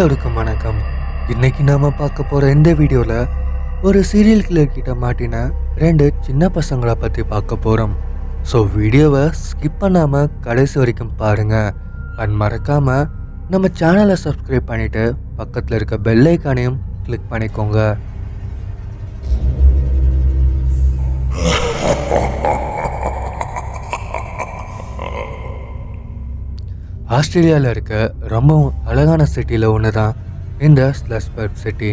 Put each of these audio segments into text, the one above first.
எல்லோருக்கும் வணக்கம். இன்னைக்கு நாம் பார்க்க போகிற இந்த வீடியோவில் ஒரு சீரியல் கில்லர் கிட்ட மாட்டின ரெண்டு சின்ன பசங்களை பற்றி பார்க்க போகிறோம் ஸோ வீடியோவை ஸ்கிப் பண்ணாமல் கடைசி வரைக்கும் பாருங்கள் அண்ட் மறக்காமல் நம்ம சேனலை சப்ஸ்கிரைப் பண்ணிவிட்டு பக்கத்தில் இருக்க பெல் ஐக்கானையும் கிளிக் பண்ணிக்கோங்க. ஆஸ்திரேலியாவில் இருக்க ரொம்பவும் அழகான சிட்டியில் ஒன்று தான் இந்த ஸ்லஸ்பர்க் சிட்டி.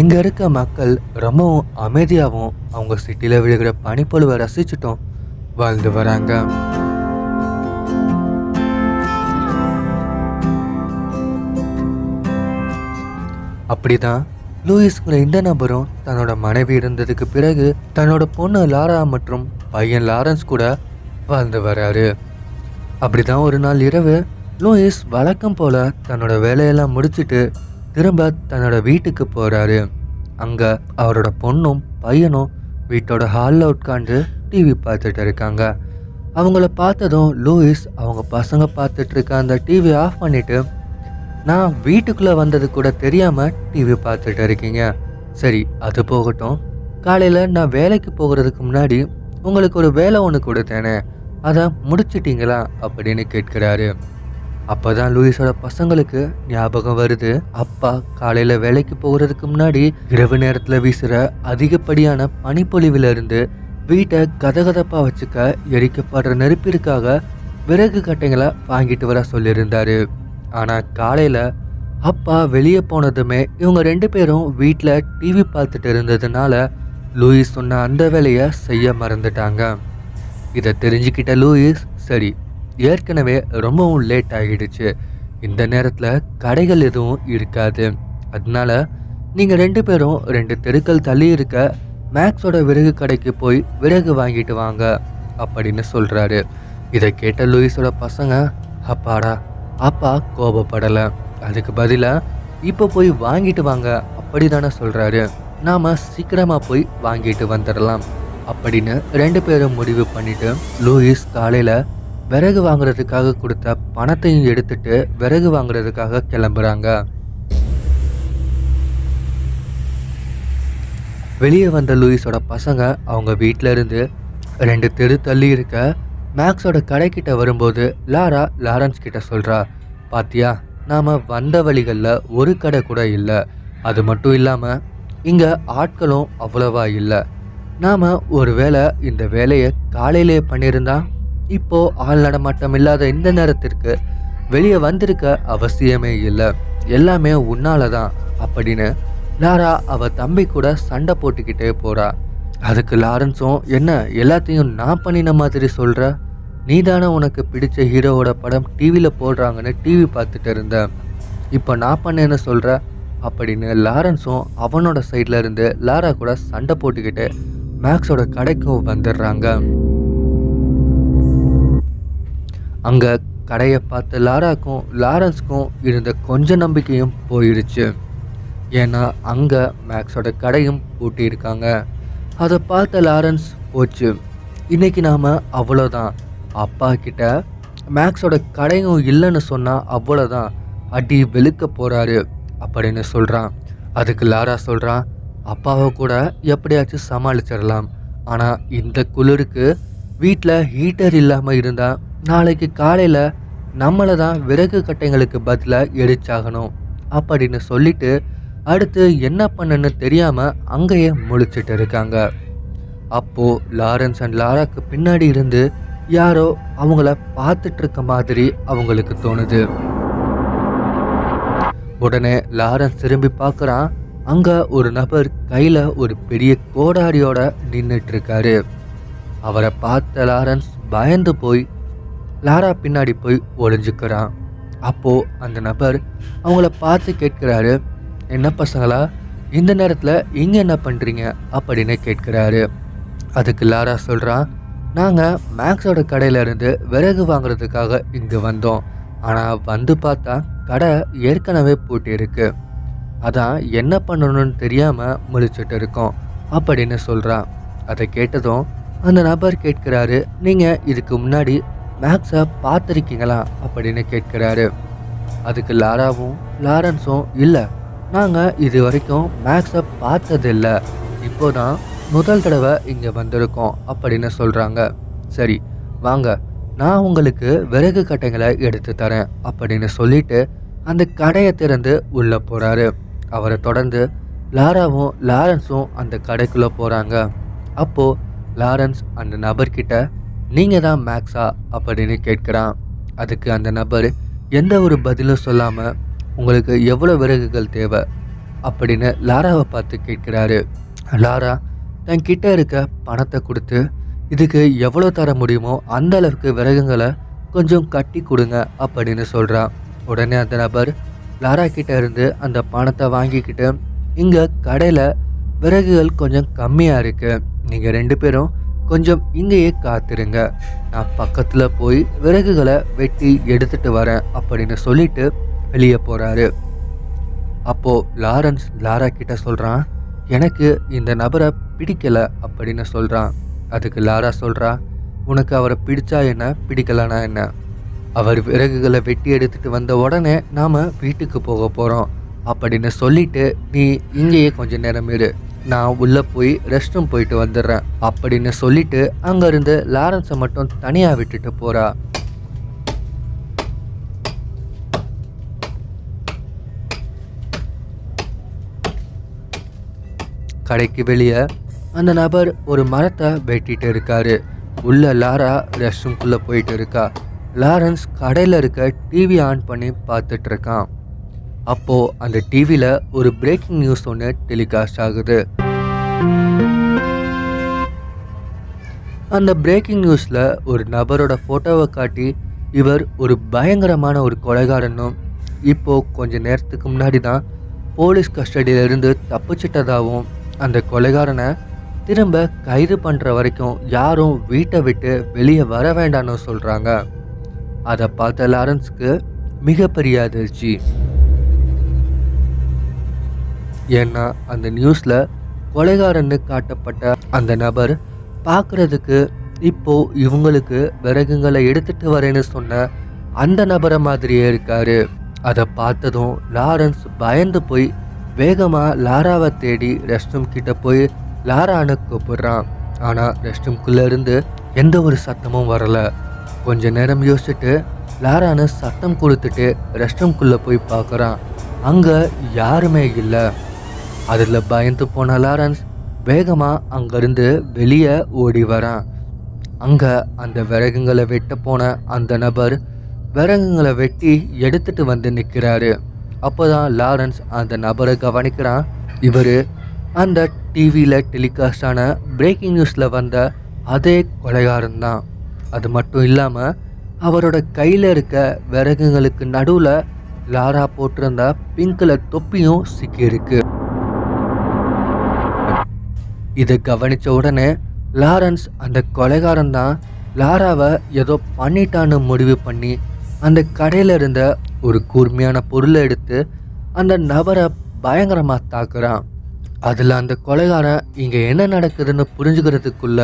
இங்கே இருக்க மக்கள் ரொம்பவும் அமைதியாகவும் அவங்க சிட்டியில் விழுகிற பனிப்பொழுவை ரசிச்சுட்டும் வாழ்ந்து வராங்க. அப்படிதான் லூயிஸ்ங்கிற இந்த நபரும் தன்னோட மனைவி இருந்ததுக்கு பிறகு தன்னோட பொண்ணு லாரா மற்றும் பையன் லாரன்ஸ் கூட வாழ்ந்து வராரு. அப்படிதான் ஒரு நாள் இரவு லூயிஸ் வழக்கம் போல் தன்னோட வேலையெல்லாம் முடிச்சுட்டு திரும்ப தன்னோட வீட்டுக்கு போகிறாரு அங்கே அவரோட பொண்ணும் பையனும் வீட்டோட ஹாலில் உட்காந்து டிவி பார்த்துட்டு இருக்காங்க. அவங்கள பார்த்ததும் லூயிஸ் அவங்க பசங்க பார்த்துட்டு இருக்க அந்த டிவி ஆஃப் பண்ணிவிட்டு நான் வீட்டுக்குள்ளே வந்தது கூட தெரியாமல் டிவி பார்த்துட்டு இருக்கீங்க. சரி அது போகட்டும். காலையில் நான் வேலைக்கு போகிறதுக்கு முன்னாடி உங்களுக்கு ஒரு வேலை ஒன்று கொடுத்தேனே. அதை முடிச்சிட்டிங்களா? அப்படின்னு கேட்குறாரு. அப்பதான் லூயிஸோட பசங்களுக்கு ஞாபகம் வருது. அப்பா காலையில் வேலைக்கு போகிறதுக்கு முன்னாடி இரவு நேரத்தில் வீசுகிற அதிகப்படியான பனிப்பொழிவிலிருந்து வீட்டை கதகதப்பாக வச்சுக்க எரிக்கப்படுற நெருப்பிற்காக விறகு கட்டைங்களை வாங்கிட்டு வர சொல்லியிருந்தாரு. ஆனால் காலையில் அப்பா வெளியே போனதுமே இவங்க ரெண்டு பேரும் வீட்டில் டிவி பார்த்துட்டு இருந்ததுனால லூயிஸ் சொன்ன அந்த வேலையை செய்ய மறந்துட்டாங்க. இதை தெரிஞ்சுக்கிட்ட லூயிஸ் சரி ஏற்கனவே ரொம்பவும் லேட் ஆகிடுச்சு இந்த நேரத்தில் கடைகள் எதுவும் இருக்காது. அதனால நீங்கள் ரெண்டு பேரும் ரெண்டு தெருக்கள் தள்ளி இருக்க மேக்ஸோட விறகு கடைக்கு போய் விறகு வாங்கிட்டு வாங்க அப்படின்னு சொல்கிறாரு இதை கேட்ட லூயிஸோட பசங்க அப்பாடா அப்பா கோபப்படலை. அதுக்கு பதிலாக இப்போ போய் வாங்கிட்டு வாங்க அப்படி தானே சொல்கிறாரு நாம் சீக்கிரமாக போய் வாங்கிட்டு வந்துடலாம் அப்படின்னு ரெண்டு பேரும் முடிவு பண்ணிவிட்டு லூயிஸ் காலையில் விறகு வாங்குறதுக்காக கொடுத்த பணத்தையும் எடுத்துட்டு விறகு வாங்குறதுக்காக கிளம்புறாங்க. வெளியே வந்த லூயிஸோட பசங்க அவங்க வீட்டில இருந்து ரெண்டு தெரு தள்ளி இருக்க மேக்ஸோட கடைக்கிட்ட வரும்போது லாரா லாரன்ஸ் கிட்ட சொல்கிறா பாத்தியா நாம் வந்த வழிகளில் ஒரு கடை கூட இல்லை. அது மட்டும் இல்லாமல் இங்கே ஆட்களும் அவ்வளவா இல்லை. நாம் ஒருவேளை இந்த வேலையை காலையிலே பண்ணியிருந்தா இப்போ ஆள் நடமாட்டம் இல்லாத இந்த நேரத்திற்கு வெளியே வந்திருக்க அவசியமே இல்லை. எல்லாமே உன்னால தான் அப்படின்னு லாரா அவ தம்பி கூட சண்டை போட்டுக்கிட்டே போறா. அதுக்கு லாரன்ஸும் என்ன எல்லாத்தையும் நான் பண்ணின மாதிரி சொல்ற? நீ தானே உனக்கு பிடிச்ச ஹீரோவோட படம் டிவியில் போடுறாங்கன்னு டிவி பார்த்துட்டு இருந்தேன் இப்போ நான் பண்ணேன்னு சொல்கிற அப்படின்னு லாரன்ஸும் அவனோட சைட்ல இருந்து லாரா கூட சண்டை போட்டுக்கிட்டு மேக்ஸோட கடைக்கும் வந்துடுறாங்க. அங்கே கடையை பார்த்த லாராக்கும் லாரன்ஸ்க்கும் இருந்த கொஞ்ச நம்பிக்கையும் போயிடுச்சு. ஏன்னா அங்கே மேக்ஸோட கடையும் பூட்டியிருக்காங்க. அதை பார்த்த லாரன்ஸ் போச்சு. இன்னைக்கு நாம் அவ்வளோதான். அப்பா கிட்ட மேக்ஸோட கடையும் இல்லைன்னு சொன்னால் அவ்வளோதான். அடி வெளுக்க போகிறாரு அப்படின்னு சொல்கிறான் அதுக்கு லாரா சொல்கிறான் அப்பாவை கூட எப்படியாச்சும் சமாளிச்சிடலாம். ஆனால் இந்த குளிருக்கு வீட்டில் ஹீட்டர் இல்லாமல் இருந்தால் நாளைக்கு காலையில் நம்மளை தான் விறகு கட்டைங்களுக்கு பதிலாக எரிச்சாகணும் அப்படின்னு சொல்லிட்டு அடுத்து என்ன பண்ணுன்னு தெரியாமல் அங்கேயே முழிச்சிட்டு இருக்காங்க. அப்போது லாரன்ஸ் அண்ட் லாராக்கு பின்னாடி இருந்து யாரோ அவங்கள பார்த்துட்டு இருக்க மாதிரி அவங்களுக்கு தோணுது. உடனே லாரன்ஸ் திரும்பி பார்க்குறான். அங்கே ஒரு நபர் கையில் ஒரு பெரிய கோடாரியோட நின்றுட்டு இருக்காரு. அவரை பார்த்த லாரன்ஸ் பயந்து போய் லாரா பின்னாடி போய் ஒளிஞ்சுக்கிறான். அப்போது அந்த நபர் அவங்கள பார்த்து கேட்குறாரு என்ன பசங்களா? இந்த நேரத்தில் இங்கே என்ன பண்ணுறீங்க அப்படின்னு கேட்குறாரு. அதுக்கு லாரா சொல்கிறான் நாங்கள் மேக்ஸோட கடையிலேருந்து விறகு வாங்குறதுக்காக இங்கே வந்தோம். ஆனால் வந்து பார்த்தா கடை ஏற்கனவே பூட்டியிருக்கு. அதான் என்ன பண்ணணும்னு தெரியாமல் முழிச்சிட்டு இருக்கோம் அப்படின்னு சொல்கிறான் அதை கேட்டதும் அந்த நபர் கேட்குறாரு நீங்கள் இதுக்கு முன்னாடி மேக்ஸை பார்த்துருக்கீங்களா அப்படின்னு கேட்கிறாரு. அதுக்கு லாராவும் லாரன்ஸும் இல்லை நாங்கள் இது வரைக்கும் மேக்ஸை பார்த்ததில்ல. இப்போ தான் முதல் தடவை இங்கே வந்திருக்கோம் அப்படின்னு சொல்கிறாங்க சரி வாங்க நான் உங்களுக்கு விறகு கட்டைகளை எடுத்து தரேன் அப்படின்னு சொல்லிட்டு அந்த கடையை திறந்து உள்ளே போகிறாரு அவரை தொடர்ந்து லாராவும் லாரன்ஸும் அந்த கடைக்குள்ளே போகிறாங்க அப்போது லாரன்ஸ் அந்த நபர்கிட்ட நீங்கள் தான் மேக்ஸா அப்படின்னு கேட்குறான். அதுக்கு அந்த நபர் எந்த ஒரு பதிலும் சொல்லாமல் உங்களுக்கு எவ்வளோ விறகுகள் தேவை? அப்படின்னு லாராவை பார்த்து கேட்குறாரு. லாரா தன் கிட்ட இருக்க பணத்தை கொடுத்து இதுக்கு எவ்வளோ தர முடியுமோ அந்த அளவுக்கு விறகுங்களை கொஞ்சம் கட்டி கொடுங்க அப்படின்னு சொல்கிறான் உடனே அந்த நபர் லாரா கிட்ட இருந்து அந்த பணத்தை வாங்கிக்கிட்டு இங்கே கடையில் விறகுகள் கொஞ்சம் கம்மியாக இருக்குது நீங்கள் ரெண்டு பேரும் கொஞ்சம் இங்கேயே காத்திருங்க. நான் பக்கத்தில் போய் விறகுகளை வெட்டி எடுத்துட்டு வரேன் அப்படின்னு சொல்லிட்டு வெளியே போகிறாரு அப்போது லாரன்ஸ் லாரா கிட்ட சொல்கிறான் எனக்கு இந்த நபரை பிடிக்கலை அப்படின்னு சொல்கிறான் அதுக்கு லாரா சொல்கிறா உனக்கு அவரை பிடிச்சா என்ன பிடிக்கலனா என்ன? அவர் விறகுகளை வெட்டி எடுத்துட்டு வந்த உடனே நாம் வீட்டுக்கு போக போகிறோம் அப்படின்னு சொல்லிட்டு நீ இங்கேயே கொஞ்ச நேரம் இரு. நான் உள்ளே போய் ரெஸ்ட் ரூம் போயிட்டு வந்துடுறேன் அப்படின்னு சொல்லிட்டு அங்கேருந்து லாரன்ஸை மட்டும் தனியாக விட்டுட்டு போகிறா கடைக்கு வெளியே அந்த நபர் ஒரு மரத்தை வெட்டிட்டு இருக்காரு. உள்ள லாரா ரெஸ்ட் ரூம்குள்ளே போயிட்டு இருக்கா. லாரன்ஸ் கடையில் இருக்க டிவி ஆன் பண்ணி பார்த்துட்ருக்கான் அப்போது அந்த டிவியில் ஒரு பிரேக்கிங் நியூஸ் ஒன்று டெலிகாஸ்ட் ஆகுது. அந்த பிரேக்கிங் நியூஸில் ஒரு நபரோட ஃபோட்டோவை காட்டி இவர் ஒரு பயங்கரமான ஒரு கொலைகாரனும் இப்போது கொஞ்ச நேரத்துக்கு முன்னாடி தான் போலீஸ் கஸ்டடியிலிருந்து தப்பிச்சிட்டதாகவும் அந்த கொலைகாரனை திரும்ப கைது பண்ணுற வரைக்கும் யாரும் வீட்டை விட்டு வெளியே வர வேண்டாம்னு சொல்கிறாங்க அதை பார்த்த லாரன்ஸ்க்கு மிகப்பெரிய அதிர்ச்சி. ஏன்னா அந்த நியூஸில் கொலைகாரன்னு காட்டப்பட்ட அந்த நபர் பார்க்குறதுக்கு இப்போ இவங்களுக்கு விறகுங்களை எடுத்துட்டு வரேன்னு சொன்ன அந்த நபரை மாதிரியே இருக்காரு. அதை பார்த்ததும் லாரன்ஸ் பயந்து போய் வேகமாக லாராவை தேடி ரெஸ்ட் ரூம் கிட்ட போய் லாரான்னு கூப்பிடுறான். ஆனால் ரெஸ்ட் ரூம்குள்ளே இருந்து எந்த ஒரு சத்தமும் வரல. கொஞ்ச நேரம் யோசிச்சுட்டு லாரான்னு சத்தம் கொடுத்துட்டு ரெஸ்ட் ரூம்குள்ளே போய் பார்க்குறான். அங்கே யாருமே இல்லை. அதில் பயந்து போன லாரன்ஸ் வேகமாக அங்கேருந்து வெளியே ஓடி வரான். அங்கே அந்த விறகுங்களை வெட்ட போன அந்த நபர் விறகுங்களை வெட்டி எடுத்துட்டு வந்து நிற்கிறாரு. அப்போதான் லாரன்ஸ் அந்த நபரை கவனிக்கிறான். இவர் அந்த டிவியில் டெலிகாஸ்ட் ஆன பிரேக்கிங் நியூஸில் வந்த அதே கொலைகாரன் தான். அது மட்டும் இல்லாமல் அவரோட கையில் இருக்க விறகுங்களுக்கு நடுவில் லாரா போட்டிருந்த பிங்க் கலர் தொப்பியும் சிக்கியிருக்கு. இதை கவனித்த உடனே லாரன்ஸ் அந்த கொலைகாரன் தான் லாராவை ஏதோ பண்ணிட்டான்னு முடிவு பண்ணி அந்த கடையில் இருந்த ஒரு கூர்மையான பொருளை எடுத்து அந்த நபரை பயங்கரமாக தாக்குறான். அதில் அந்த கொலைகாரன் இங்கே என்ன நடக்குதுன்னு புரிஞ்சுக்கிறதுக்குள்ள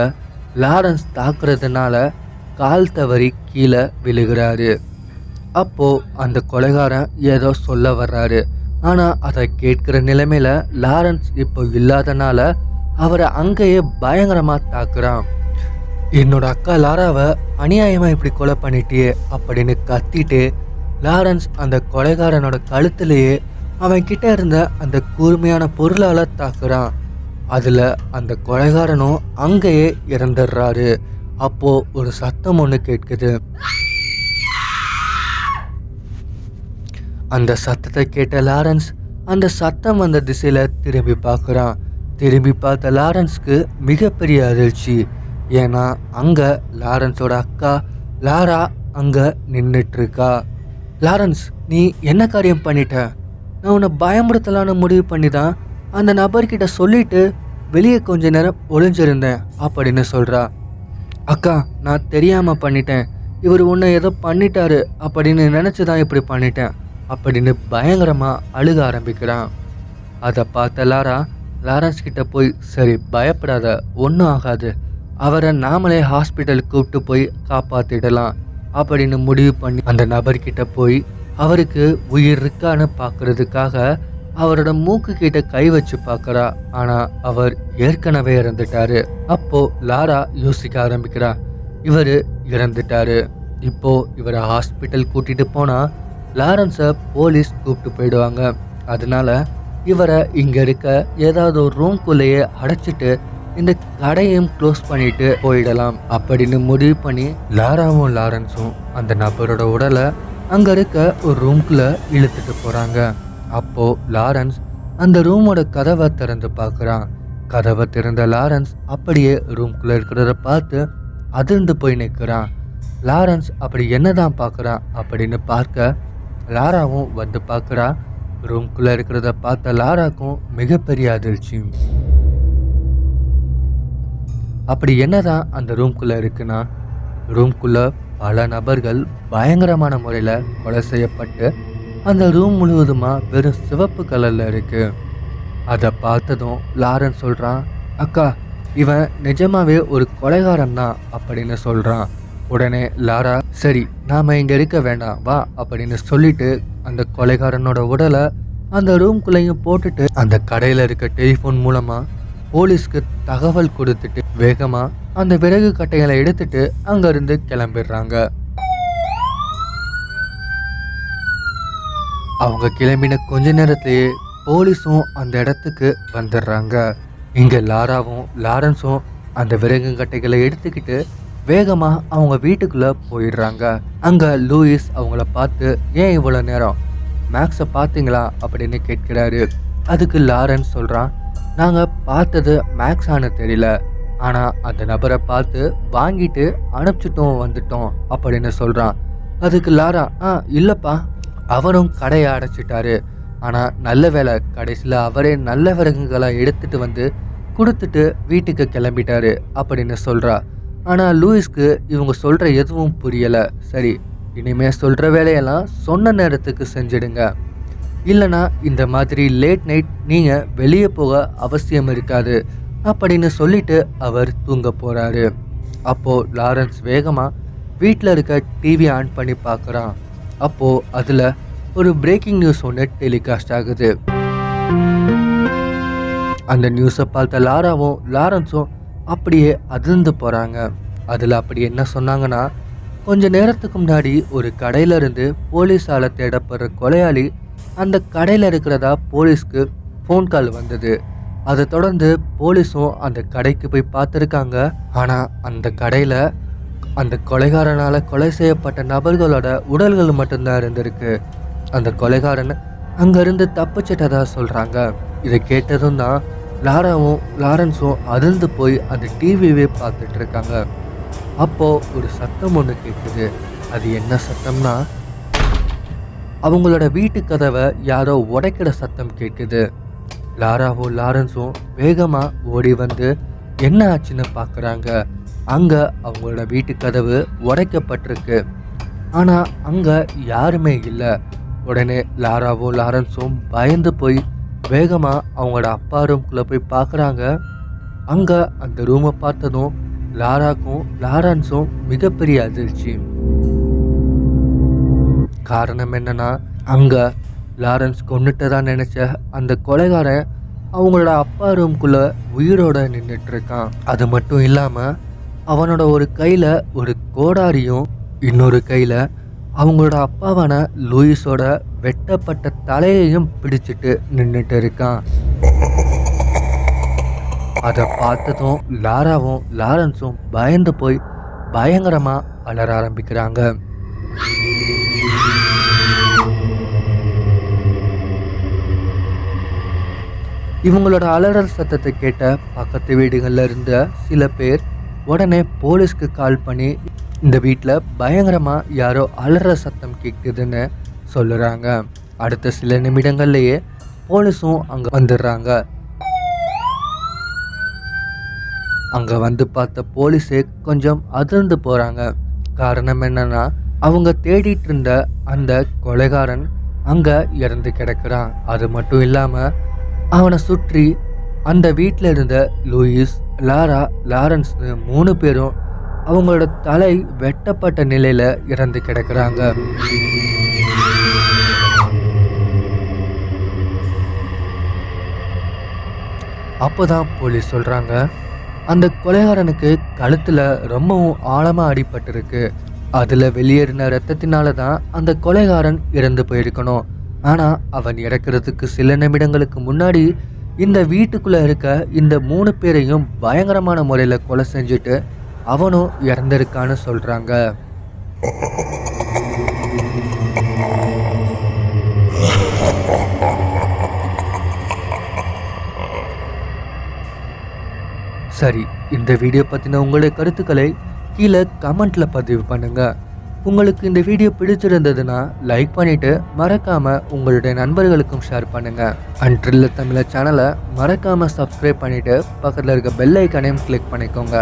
லாரன்ஸ் தாக்குறதுனால கால் தவறி கீழே விழுகிறாரு. அப்போது அந்த கொலைகாரன் ஏதோ சொல்ல வர்றாரு. ஆனால் அதை கேட்குற நிலைமையில் லாரன்ஸ் இப்போ இல்லாதனால அவரை அங்கேயே பயங்கரமாக தாக்குறான். என்னோட அக்கா லாராவை அநியாயமாக இப்படி கொலை பண்ணிட்டியே அப்படின்னு கத்திட்டு லாரன்ஸ் அந்த கொலைகாரனோட கழுத்துலேயே அவன் கிட்ட இருந்த அந்த கூர்மையான பொருளால் தாக்குறான். அதில் அந்த கொலைகாரனும் அங்கேயே இறந்துடுறாரு. அப்போ ஒரு சத்தம் ஒன்று கேட்குது. அந்த சத்தத்தை கேட்ட லாரன்ஸ் அந்த சத்தம் வந்த திசையில திரும்பி பார்க்குறான். திரும்பி பார்த்த லாரன்ஸ்க்கு மிகப்பெரிய அதிர்ச்சி. ஏன்னா அங்கே லாரன்ஸோட அக்கா லாரா அங்கே நின்றுட்டுருக்கா லாரன்ஸ் நீ என்ன காரியம் பண்ணிட்ட? நான் உன்னை பயமுறுத்தலான முடிவு பண்ணி தான் அந்த நபர்கிட்ட சொல்லிட்டு வெளியே கொஞ்ச நேரம் ஒளிஞ்சிருந்தேன் அப்படின்னு சொல்கிறா அக்கா நான் தெரியாமல் பண்ணிட்டேன். இவர் உன்னை ஏதோ பண்ணிட்டாரு அப்படின்னு நினச்சி தான் இப்படி பண்ணிட்டேன் அப்படின்னு பயங்கரமாக அழுக ஆரம்பிக்கிறான். அதை பார்த்த லாரா லாரன்ஸ் கிட்ட போய் சரி பயப்படாத ஒன்றும் ஆகாது. அவரை நாமளே ஹாஸ்பிட்டலுக்கு கூப்பிட்டு போய் காப்பாற்றிடலாம் அப்படின்னு முடிவு பண்ணி அந்த நபர்கிட்ட போய் அவருக்கு உயிர் இருக்கான்னு பார்க்கறதுக்காக அவரோட மூக்கு கிட்ட கை வச்சு பார்க்கறா ஆனால் அவர் ஏற்கனவே இறந்துட்டாரு. அப்போ லாரா யோசிக்க ஆரம்பிக்கிறா இவர் இறந்துட்டாரு. இப்போ இவரை ஹாஸ்பிட்டல் கூட்டிட்டு போனால் லாரன்ஸை போலீஸ் கூப்பிட்டு போயிடுவாங்க. அதனால இவரை இங்கே இருக்க ஏதாவது ஒரு ரூம்குள்ளேயே அடைச்சிட்டு இந்த கடையும் க்ளோஸ் பண்ணிட்டு போயிடலாம் அப்படின்னு முடிவு பண்ணி லாராவும் லாரன்ஸும் அந்த நபரோட உடலை அங்கே இருக்க ஒரு ரூம்குள்ளே இழுத்துட்டு போகிறாங்க அப்போது லாரன்ஸ் அந்த ரூமோட கதவை திறந்து பார்க்குறான். கதவை திறந்த லாரன்ஸ் அப்படியே ரூம்குள்ளே இருக்கிறத பார்த்து அதிர்ந்து போய் நிற்கிறான். லாரன்ஸ் அப்படி என்னதான் பார்க்குறான் அப்படின்னு பார்க்க லாராவும் வந்து பார்க்குறா ரூம்குள்ளே இருக்கிறத பார்த்த லாராக்கும் மிகப்பெரிய அதிர்ச்சி. அப்படி என்னதான் அந்த ரூம்குள்ளே இருக்குன்னா? ரூம்குள்ளே பல நபர்கள் பயங்கரமான முறையில் கொலை செய்யப்பட்டு அந்த ரூம் முழுவதுமாக வெறும் சிவப்பு கலரில் இருக்குது அதை பார்த்ததும் லாரன் சொல்கிறான் அக்கா இவன் நிஜமாவே ஒரு கொலைகாரன் தான் அப்படின்னு சொல்கிறான் உடனே லாரா சரி நாம் இங்கே இருக்க வேண்டாம் வா அப்படின்னு சொல்லிட்டு அந்த கொலைகாரனோட உடலை அந்த ரூம்குள்ளேயும் போட்டுட்டு அந்த கடையில் இருக்க டெலிஃபோன் மூலமாக போலீஸ்க்கு தகவல் கொடுத்துட்டு வேகமாக அந்த விறகு கட்டைகளை எடுத்துட்டு அங்கேருந்து கிளம்பிடுறாங்க. அவங்க கிளம்பின கொஞ்ச நேரத்திலேயே போலீஸும் அந்த இடத்துக்கு வந்துடுறாங்க. இங்கே லாராவும் லாரன்ஸும் அந்த விறகு கட்டைகளை எடுத்துக்கிட்டு வேகமாக அவங்க வீட்டுக்குள்ளே போயிடுறாங்க. அங்கே லூயிஸ் அவங்கள பார்த்து ஏன் இவ்வளோ நேரம்? மேக்ஸை பார்த்தீங்களா? அப்படின்னு கேட்கிறாரு. அதுக்கு லாரன்ஸ் சொல்கிறான் நாங்கள் பார்த்தது மேக்ஸானு தெரியல. ஆனால் அந்த நபரை பார்த்து வாங்கிட்டு அனுப்பிச்சிட்டோம் வந்துட்டோம் அப்படின்னு சொல்கிறான் அதுக்கு லாரா ஆ இல்லைப்பா. அவரும் கடையை அடைச்சிட்டாரு. ஆனால் நல்ல வேலை கடைசியில் அவரே நல்ல விறகுகளை எடுத்துட்டு வந்து கொடுத்துட்டு வீட்டுக்கு கிளம்பிட்டாரு அப்படின்னு சொல்கிறா ஆனால் லூயிஸ்க்கு இவங்க சொல்கிற எதுவும் புரியலை. சரி இனிமே சொல்கிற வேலையெல்லாம் சொன்ன நேரத்துக்கு செஞ்சிடுங்க. இல்லைனா இந்த மாதிரி லேட் நைட் நீங்கள் வெளியே போக அவசியம் இருக்காது அப்படின்னு சொல்லிட்டு அவர் தூங்க போகிறாரு அப்போது லாரன்ஸ் வேகமாக வீட்டில் இருக்க டிவி ஆன் பண்ணி பார்க்குறான் அப்போது அதில் ஒரு பிரேக்கிங் நியூஸ் ஒன்று டெலிகாஸ்ட் ஆகுது. அந்த நியூஸை பார்த்த லாராவும் லாரன்ஸும் அப்படியே அதிர்ந்து போகிறாங்க அதில் அப்படி என்ன சொன்னாங்கன்னா கொஞ்ச நேரத்துக்கு முன்னாடி ஒரு கடையில இருந்து போலீஸால தேடப்படுற கொலையாளி அந்த கடையில் இருக்கிறதா போலீஸ்க்கு ஃபோன் கால் வந்தது. அதை தொடர்ந்து போலீஸும் அந்த கடைக்கு போய் பார்த்துருக்காங்க. ஆனால் அந்த கடையில் அந்த கொலைகாரனால் கொலை செய்யப்பட்ட நபர்களோட உடல்கள் மட்டும்தான் இருந்திருக்கு. அந்த கொலைகாரன் அங்கேருந்து தப்பிச்சிட்டதா சொல்கிறாங்க இதை கேட்டதும் தான் லாராவும் லாரன்ஸும் அதிர்ந்து போய் அந்த டிவியவே பார்த்துட்டு இருக்காங்க அப்போது ஒரு சத்தம் ஒன்று கேட்குது அது என்ன சத்தம்னா அவங்களோட வீட்டு கதவை யாரோ உடைக்கிற சத்தம் கேட்குது லாராவும் லாரன்ஸும் வேகமாக ஓடி வந்து என்ன ஆச்சுன்னு பார்க்குறாங்க அங்கே அவங்களோட வீட்டு கதவு உடைக்கப்பட்டிருக்கு. ஆனால் அங்கே யாருமே இல்லை. உடனே லாராவும் லாரன்ஸும் பயந்து போய் வேகமாக அவங்களோட அப்பா ரூம்குள்ளே போய் பார்க்குறாங்க அங்கே அந்த ரூமை பார்த்ததும் லாராக்கும் லாரன்ஸும் மிகப்பெரிய அதிர்ச்சி. காரணம் என்னன்னா அங்கே லாரன்ஸ் கொண்டுட்டதா நினச்ச அந்த கொலைகாரன் அவங்களோட அப்பா ரூம்குள்ளே உயிரோட நின்றுட்டு இருக்கான் அது மட்டும் இல்லாமல் அவனோட ஒரு கையில் ஒரு கோடாரியும் இன்னொரு கையில் அவங்களோட அப்பாவான லூயிஸோட வெட்டப்பட்ட தலையையும் பிடிச்சிட்டு நின்றுட்டு இருக்கான். அதை பார்த்ததும் லாராவும் லாரன்ஸும் பயந்து போய் பயங்கரமாக அலற ஆரம்பிக்கிறாங்க. இவங்களோட அலறல் சத்தத்தை கேட்ட பக்கத்து வீடுகளில் இருந்த சில பேர் உடனே போலீஸ்க்கு கால் பண்ணி இந்த வீட்டில் பயங்கரமாக யாரோ அலற சத்தம் கேட்குதுன்னு சொல்லுறாங்க. அடுத்த சில நிமிடங்கள்லயே போலீஸும் அங்க வந்துடுறாங்க. அங்க வந்து பார்த்த போலீஸே கொஞ்சம் அதிர்ந்து போறாங்க. காரணம் என்னன்னா அவங்க தேடிட்டு இருந்த அந்த கொலைகாரன் அங்க இறந்து கிடக்குறான். அது மட்டும் இல்லாம அவனை சுற்றி அந்த வீட்டில் இருந்த லூயிஸ் லாரா லாரன்ஸ்னு மூணு பேரும் அவங்களோட தலை வெட்டப்பட்ட நிலையில இறந்து கிடக்குறாங்க. அப்போ தான் போலீஸ் சொல்கிறாங்க அந்த கொலைகாரனுக்கு கழுத்தில் ரொம்பவும் ஆழமாக அடிபட்டிருக்கு. அதில் வெளியேறின ரத்தத்தினால தான் அந்த கொலைகாரன் இறந்து போயிருக்கணும். ஆனால் அவன் இறக்கிறதுக்கு சில நிமிடங்களுக்கு முன்னாடி இந்த வீட்டுக்குள்ளே இருக்க இந்த மூணு பேரையும் பயங்கரமான முறையில் கொலை செஞ்சுட்டு அவனும் இறந்திருக்கான்னு சொல்கிறாங்க சரி இந்த வீடியோ பற்றின உங்களுடைய கருத்துக்களை கீழே கமெண்ட்டில் பதிவு பண்ணுங்கள் உங்களுக்கு இந்த வீடியோ பிடிச்சிருந்ததுன்னா லைக் பண்ணிவிட்டு மறக்காமல் உங்களுடைய நண்பர்களுக்கும் ஷேர் பண்ணுங்கள் அண்ட் ட்ரில்ல தமிழ சேனலை மறக்காமல் சப்ஸ்கிரைப் பண்ணிவிட்டு பக்கத்தில் இருக்க பெல் ஐக்கானையும் கிளிக் பண்ணிக்கோங்க.